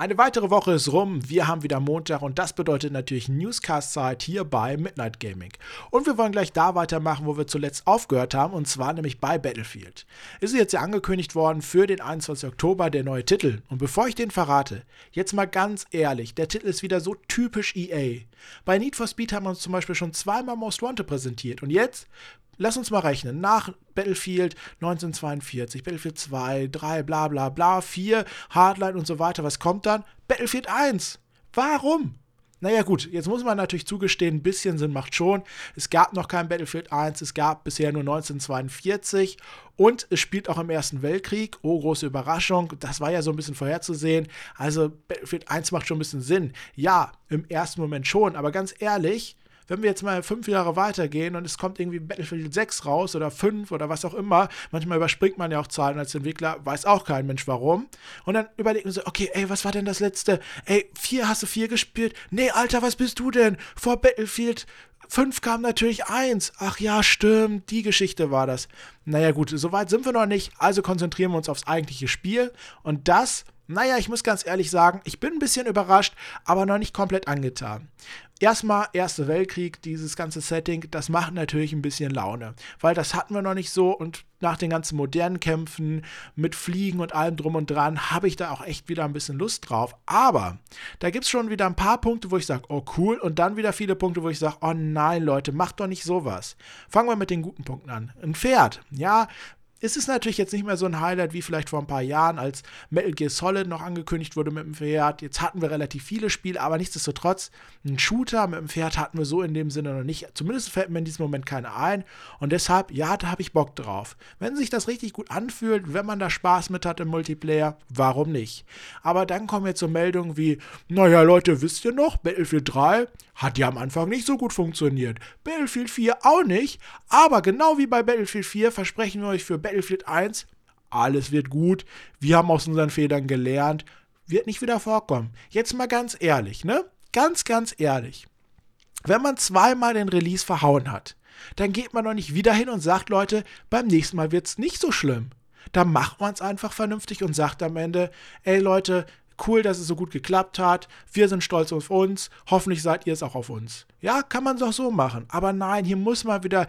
Eine weitere Woche ist rum, wir haben wieder Montag und das bedeutet natürlich Newscast-Zeit hier bei Midnight Gaming. Und wir wollen gleich da weitermachen, wo wir zuletzt aufgehört haben, und zwar nämlich bei Battlefield. Ist jetzt ja angekündigt worden für den 21. Oktober der neue Titel. Und bevor ich den verrate, jetzt mal ganz ehrlich, der Titel ist wieder so typisch EA. Bei Need for Speed haben wir uns zum Beispiel schon zweimal Most Wanted präsentiert und jetzt lass uns mal rechnen. Nach Battlefield 1942, Battlefield 2, 3, bla bla bla, 4, Hardline und so weiter. Was kommt dann? Battlefield 1. Warum? Naja gut, jetzt muss man natürlich zugestehen, ein bisschen Sinn macht schon. Es gab noch kein Battlefield 1, es gab bisher nur 1942 und es spielt auch im Ersten Weltkrieg. Oh, große Überraschung, das war ja so ein bisschen vorherzusehen. Also Battlefield 1 macht schon ein bisschen Sinn. Ja, im ersten Moment schon, aber ganz ehrlich, wenn wir jetzt mal fünf Jahre weitergehen und es kommt irgendwie Battlefield 6 raus oder 5 oder was auch immer, manchmal überspringt man ja auch Zahlen als Entwickler, weiß auch kein Mensch warum. Und dann überlegt man so, okay, ey, was war denn das letzte? Ey, 4 hast du 4 gespielt? Nee, Alter, was bist du denn? Vor Battlefield 5 kam natürlich 1. Ach ja, stimmt, die Geschichte war das. Naja, gut, soweit sind wir noch nicht, also konzentrieren wir uns aufs eigentliche Spiel. Und das, naja, ich muss ganz ehrlich sagen, ich bin ein bisschen überrascht, aber noch nicht komplett angetan. Erstmal Erster Weltkrieg, dieses ganze Setting, das macht natürlich ein bisschen Laune, weil das hatten wir noch nicht so und nach den ganzen modernen Kämpfen mit Fliegen und allem drum und dran habe ich da auch echt wieder ein bisschen Lust drauf. Aber da gibt es schon wieder ein paar Punkte, wo ich sage, oh cool, und dann wieder viele Punkte, wo ich sage, oh nein, Leute, macht doch nicht sowas. Fangen wir mit den guten Punkten an. Ein Pferd, ja, ist es natürlich jetzt nicht mehr so ein Highlight wie vielleicht vor ein paar Jahren, als Metal Gear Solid noch angekündigt wurde mit dem Pferd. Jetzt hatten wir relativ viele Spiele, aber nichtsdestotrotz, einen Shooter mit dem Pferd hatten wir so in dem Sinne noch nicht. Zumindest fällt mir in diesem Moment keiner ein. Und deshalb, ja, da habe ich Bock drauf. Wenn sich das richtig gut anfühlt, wenn man da Spaß mit hat im Multiplayer, warum nicht? Aber dann kommen jetzt so Meldungen wie, naja Leute, wisst ihr noch, Battlefield 3 hat ja am Anfang nicht so gut funktioniert. Battlefield 4 auch nicht, aber genau wie bei Battlefield 4 versprechen wir euch für Battlefield 1, alles wird gut, wir haben aus unseren Federn gelernt, wird nicht wieder vorkommen. Jetzt mal ganz ehrlich, ne? Ganz, ganz ehrlich. Wenn man zweimal den Release verhauen hat, dann geht man doch nicht wieder hin und sagt, Leute, beim nächsten Mal wird es nicht so schlimm. Da macht man es einfach vernünftig und sagt am Ende, ey Leute, cool, dass es so gut geklappt hat. Wir sind stolz auf uns. Hoffentlich seid ihr es auch auf uns. Ja, kann man doch so machen. Aber nein, hier muss man wieder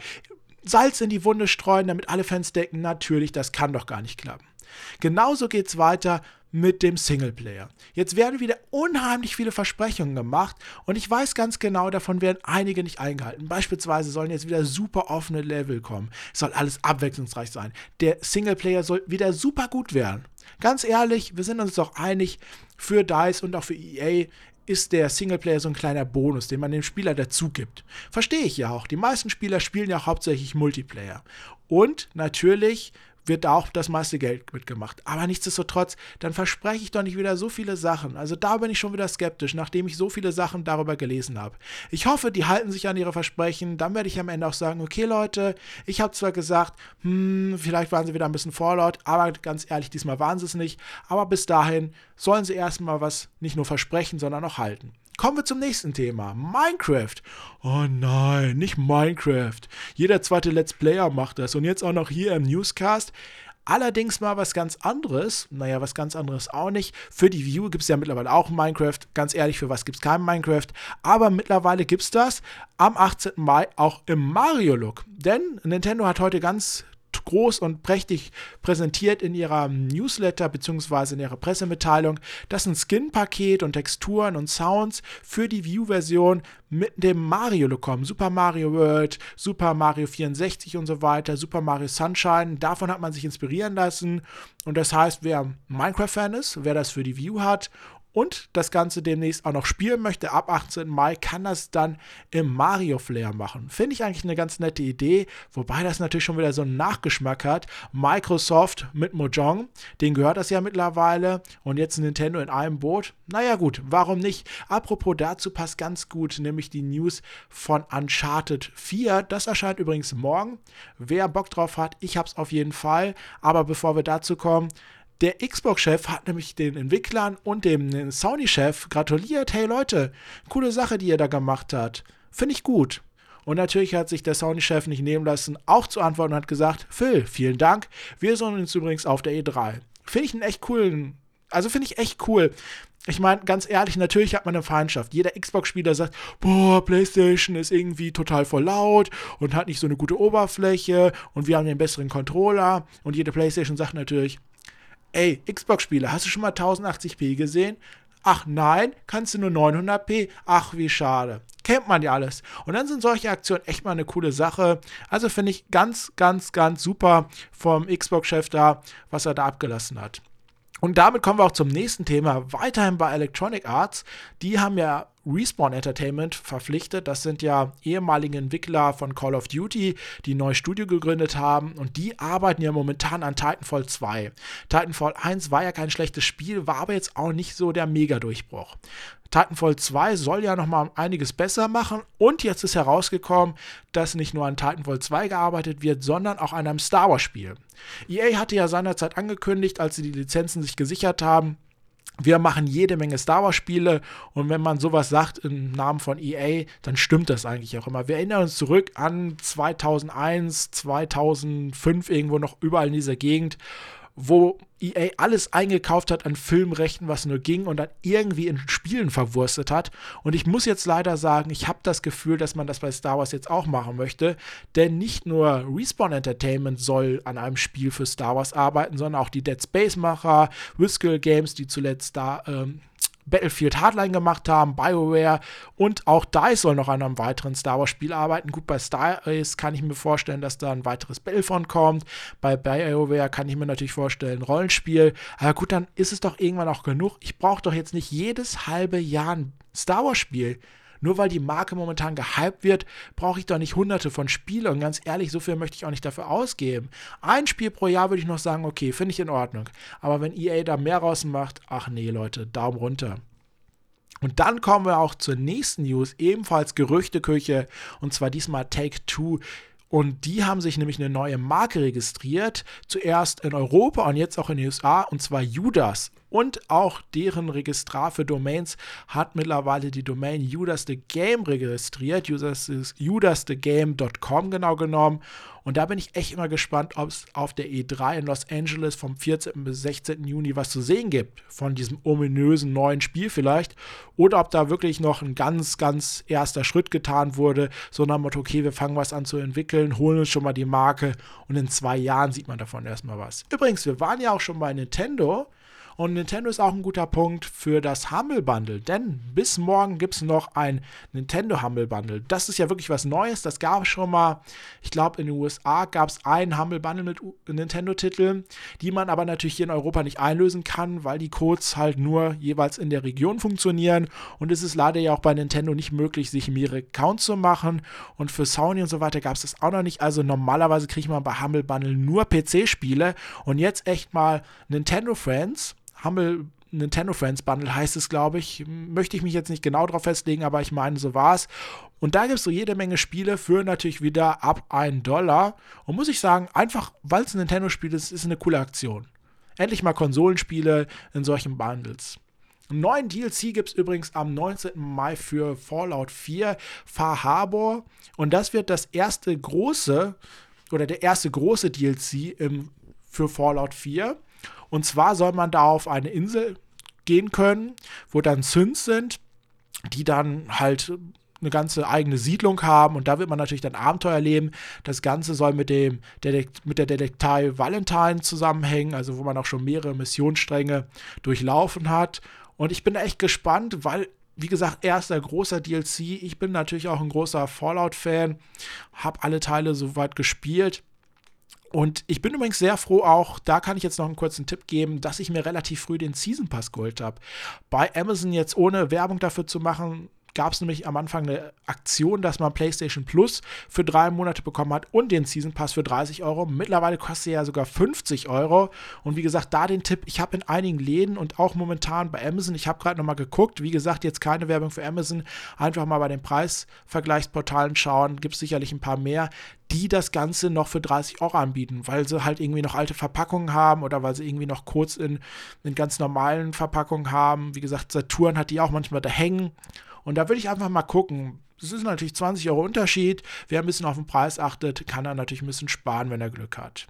Salz in die Wunde streuen, damit alle Fans denken, natürlich, das kann doch gar nicht klappen. Genauso geht es weiter mit dem Singleplayer. Jetzt werden wieder unheimlich viele Versprechungen gemacht und ich weiß ganz genau, davon werden einige nicht eingehalten. Beispielsweise sollen jetzt wieder super offene Level kommen. Es soll alles abwechslungsreich sein. Der Singleplayer soll wieder super gut werden. Ganz ehrlich, wir sind uns doch einig, für DICE und auch für EA ist der Singleplayer so ein kleiner Bonus, den man dem Spieler dazu gibt. Verstehe ich ja auch. Die meisten Spieler spielen ja hauptsächlich Multiplayer. Und natürlich wird da auch das meiste Geld mitgemacht. Aber nichtsdestotrotz, dann verspreche ich doch nicht wieder so viele Sachen. Also da bin ich schon wieder skeptisch, nachdem ich so viele Sachen darüber gelesen habe. Ich hoffe, die halten sich an ihre Versprechen. Dann werde ich am Ende auch sagen, okay Leute, ich habe zwar gesagt, hm, vielleicht waren sie wieder ein bisschen vorlaut, aber ganz ehrlich, diesmal waren sie es nicht. Aber bis dahin sollen sie erstmal was nicht nur versprechen, sondern auch halten. Kommen wir zum nächsten Thema. Minecraft. Oh nein, nicht Minecraft. Jeder zweite Let's Player macht das. Und jetzt auch noch hier im Newscast. Allerdings mal was ganz anderes. Naja, was ganz anderes auch nicht. Für die View gibt es ja mittlerweile auch Minecraft. Ganz ehrlich, für was gibt es kein Minecraft? Aber mittlerweile gibt es das am 18. Mai auch im Mario-Look. Denn Nintendo hat heute ganz groß und prächtig präsentiert in ihrer Newsletter bzw. in ihrer Pressemitteilung, dass ein Skin-Paket und Texturen und Sounds für die View-Version mit dem Mario-Look kommen. Super Mario World, Super Mario 64 und so weiter, Super Mario Sunshine. Davon hat man sich inspirieren lassen. Und das heißt, wer Minecraft-Fan ist, wer das für die View hat und das Ganze demnächst auch noch spielen möchte, ab 18. Mai, kann das dann im Mario Flair machen. Finde ich eigentlich eine ganz nette Idee, wobei das natürlich schon wieder so einen Nachgeschmack hat. Microsoft mit Mojang, den gehört das ja mittlerweile und jetzt Nintendo in einem Boot. Naja gut, warum nicht? Apropos dazu passt ganz gut, nämlich die News von Uncharted 4. Das erscheint übrigens morgen. Wer Bock drauf hat, ich hab's auf jeden Fall. Aber bevor wir dazu kommen, der Xbox-Chef hat nämlich den Entwicklern und dem Sony-Chef gratuliert. Hey Leute, coole Sache, die ihr da gemacht habt. Finde ich gut. Und natürlich hat sich der Sony-Chef nicht nehmen lassen, auch zu antworten und hat gesagt: Phil, vielen Dank. Wir sehen uns übrigens auf der E3. Finde ich einen echt coolen. Also finde ich echt cool. Ich meine, ganz ehrlich, natürlich hat man eine Feindschaft. Jeder Xbox-Spieler sagt, boah, PlayStation ist irgendwie total voll laut und hat nicht so eine gute Oberfläche und wir haben den besseren Controller. Und jede PlayStation sagt natürlich, ey, Xbox-Spieler, hast du schon mal 1080p gesehen? Ach nein, kannst du nur 900p? Ach, wie schade. Kennt man ja alles. Und dann sind solche Aktionen echt mal eine coole Sache. Also finde ich ganz, ganz, ganz super vom Xbox-Chef da, was er da abgelassen hat. Und damit kommen wir auch zum nächsten Thema. Weiterhin bei Electronic Arts. Die haben ja Respawn Entertainment verpflichtet. Das sind ja ehemalige Entwickler von Call of Duty, die ein neues Studio gegründet haben. Und die arbeiten ja momentan an Titanfall 2. Titanfall 1 war ja kein schlechtes Spiel, war aber jetzt auch nicht so der Mega-Durchbruch. Titanfall 2 soll ja nochmal einiges besser machen und jetzt ist herausgekommen, dass nicht nur an Titanfall 2 gearbeitet wird, sondern auch an einem Star Wars Spiel. EA hatte ja seinerzeit angekündigt, als sie die Lizenzen sich gesichert haben, wir machen jede Menge Star Wars Spiele und wenn man sowas sagt im Namen von EA, dann stimmt das eigentlich auch immer. Wir erinnern uns zurück an 2001, 2005 irgendwo noch überall in dieser Gegend wo EA alles eingekauft hat an Filmrechten, was nur ging und dann irgendwie in Spielen verwurstet hat. Und ich muss jetzt leider sagen, ich habe das Gefühl, dass man das bei Star Wars jetzt auch machen möchte. Denn nicht nur Respawn Entertainment soll an einem Spiel für Star Wars arbeiten, sondern auch die Dead Space-Macher, Whiskill Games, die zuletzt da ähm, Battlefield Hardline gemacht haben, BioWare und auch DICE soll noch an einem weiteren Star Wars Spiel arbeiten. Gut, bei Star Wars kann ich mir vorstellen, dass da ein weiteres Battlefront kommt. Bei BioWare kann ich mir natürlich vorstellen, Rollenspiel. Aber gut, dann ist es doch irgendwann auch genug. Ich brauche doch jetzt nicht jedes halbe Jahr ein Star Wars Spiel. Nur weil die Marke momentan gehypt wird, brauche ich doch nicht hunderte von Spielen. Und ganz ehrlich, so viel möchte ich auch nicht dafür ausgeben. Ein Spiel pro Jahr würde ich noch sagen, okay, finde ich in Ordnung. Aber wenn EA da mehr rausmacht, ach nee, Leute, Daumen runter. Und dann kommen wir auch zur nächsten News, ebenfalls Gerüchteküche, und zwar diesmal Take Two. Und die haben sich nämlich eine neue Marke registriert, zuerst in Europa und jetzt auch in den USA, und zwar Judas. Und auch deren Registrar für Domains hat mittlerweile die Domain Judas the Game registriert. JudasTheGame.com genau genommen. Und da bin ich echt immer gespannt, ob es auf der E3 in Los Angeles vom 14. bis 16. Juni was zu sehen gibt. Von diesem ominösen neuen Spiel vielleicht. Oder ob da wirklich noch ein ganz, ganz erster Schritt getan wurde. So nach dem Motto, okay, wir fangen was an zu entwickeln, holen uns schon mal die Marke. Und in zwei Jahren sieht man davon erstmal was. Übrigens, wir waren ja auch schon bei Nintendo. Und Nintendo ist auch ein guter Punkt für das Humble Bundle, denn bis morgen gibt es noch ein Nintendo Humble Bundle. Das ist ja wirklich was Neues. Das gab es schon mal, ich glaube, in den USA gab es einen Humble Bundle mit Nintendo-Titeln, die man aber natürlich hier in Europa nicht einlösen kann, weil die Codes halt nur jeweils in der Region funktionieren. Und es ist leider ja auch bei Nintendo nicht möglich, sich mehrere Accounts zu machen. Und für Sony und so weiter gab es das auch noch nicht. Also normalerweise kriegt man bei Humble Bundle nur PC-Spiele. Und jetzt echt mal Nintendo Friends Humble Nintendo Friends Bundle heißt es, glaube ich. Möchte ich mich jetzt nicht genau darauf festlegen, aber ich meine, so war es. Und da gibt es so jede Menge Spiele für natürlich wieder ab 1 Dollar. Und muss ich sagen, einfach weil es ein Nintendo-Spiel ist, ist eine coole Aktion. Endlich mal Konsolenspiele in solchen Bundles. Einen neuen DLC gibt es übrigens am 19. Mai für Fallout 4 Far Harbor. Und das wird das erste große oder der erste große DLC im, für Fallout 4. Und zwar soll man da auf eine Insel gehen können, wo dann Synths sind, die dann halt eine ganze eigene Siedlung haben und da wird man natürlich dann Abenteuer erleben. Das Ganze soll mit, dem Dedekt mit der Detektei Valentine zusammenhängen, also wo man auch schon mehrere Missionsstränge durchlaufen hat. Und ich bin echt gespannt, weil, wie gesagt, erster großer DLC. Ich bin natürlich auch ein großer Fallout-Fan, habe alle Teile soweit gespielt. Und ich bin übrigens sehr froh auch, da kann ich jetzt noch einen kurzen Tipp geben, dass ich mir relativ früh den Season Pass geholt habe. Bei Amazon jetzt ohne Werbung dafür zu machen, gab es nämlich am Anfang eine Aktion, dass man PlayStation Plus für drei Monate bekommen hat und den Season Pass für 30 Euro. Mittlerweile kostet er ja sogar 50 Euro. Und wie gesagt, da den Tipp, ich habe in einigen Läden und auch momentan bei Amazon, ich habe gerade nochmal geguckt, wie gesagt, jetzt keine Werbung für Amazon, einfach mal bei den Preisvergleichsportalen schauen, gibt es sicherlich ein paar mehr, die das Ganze noch für 30 Euro anbieten, weil sie halt irgendwie noch alte Verpackungen haben oder weil sie irgendwie noch kurz in, in ganz normalen Verpackungen haben. Wie gesagt, Saturn hat die auch manchmal da hängen. Und da würde ich einfach mal gucken. Das ist natürlich 20 Euro Unterschied. Wer ein bisschen auf den Preis achtet, kann er natürlich ein bisschen sparen, wenn er Glück hat.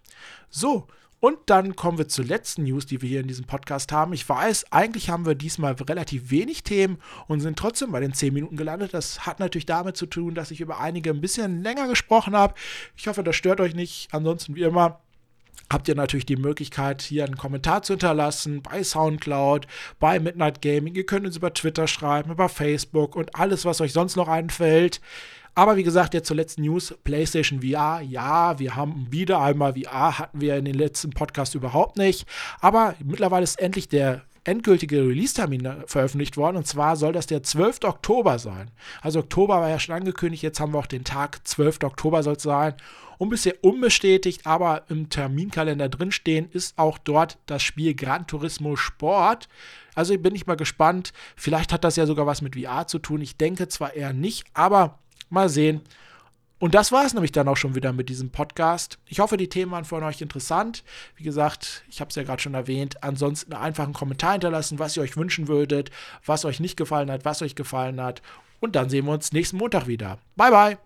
So, Und dann kommen wir zur letzten News, die wir hier in diesem Podcast haben. Ich weiß, eigentlich haben wir diesmal relativ wenig Themen und sind trotzdem bei den 10 Minuten gelandet. Das hat natürlich damit zu tun, dass ich über einige ein bisschen länger gesprochen habe. Ich hoffe, das stört euch nicht. Ansonsten wie immer habt ihr natürlich die Möglichkeit, hier einen Kommentar zu hinterlassen bei Soundcloud, bei Midnight Gaming. Ihr könnt uns über Twitter schreiben, über Facebook und alles, was euch sonst noch einfällt. Aber wie gesagt, jetzt zur letzten News, PlayStation VR. Ja, wir haben wieder einmal VR, hatten wir in den letzten Podcast überhaupt nicht. Aber mittlerweile ist endlich der endgültige Release-Termin veröffentlicht worden. Und zwar soll das der 12. Oktober sein. Also Oktober war ja schon angekündigt, jetzt haben wir auch den Tag 12. Oktober soll es sein. Und bisher unbestätigt, aber im Terminkalender drinstehen, ist auch dort das Spiel Gran Turismo Sport. Also bin ich mal gespannt. Vielleicht hat das ja sogar was mit VR zu tun. Ich denke zwar eher nicht, aber mal sehen. Und das war es nämlich dann auch schon wieder mit diesem Podcast. Ich hoffe, die Themen waren von euch interessant. Wie gesagt, ich habe es ja gerade schon erwähnt. Ansonsten einfach einen Kommentar hinterlassen, was ihr euch wünschen würdet, was euch nicht gefallen hat, was euch gefallen hat. Und dann sehen wir uns nächsten Montag wieder. Bye, bye.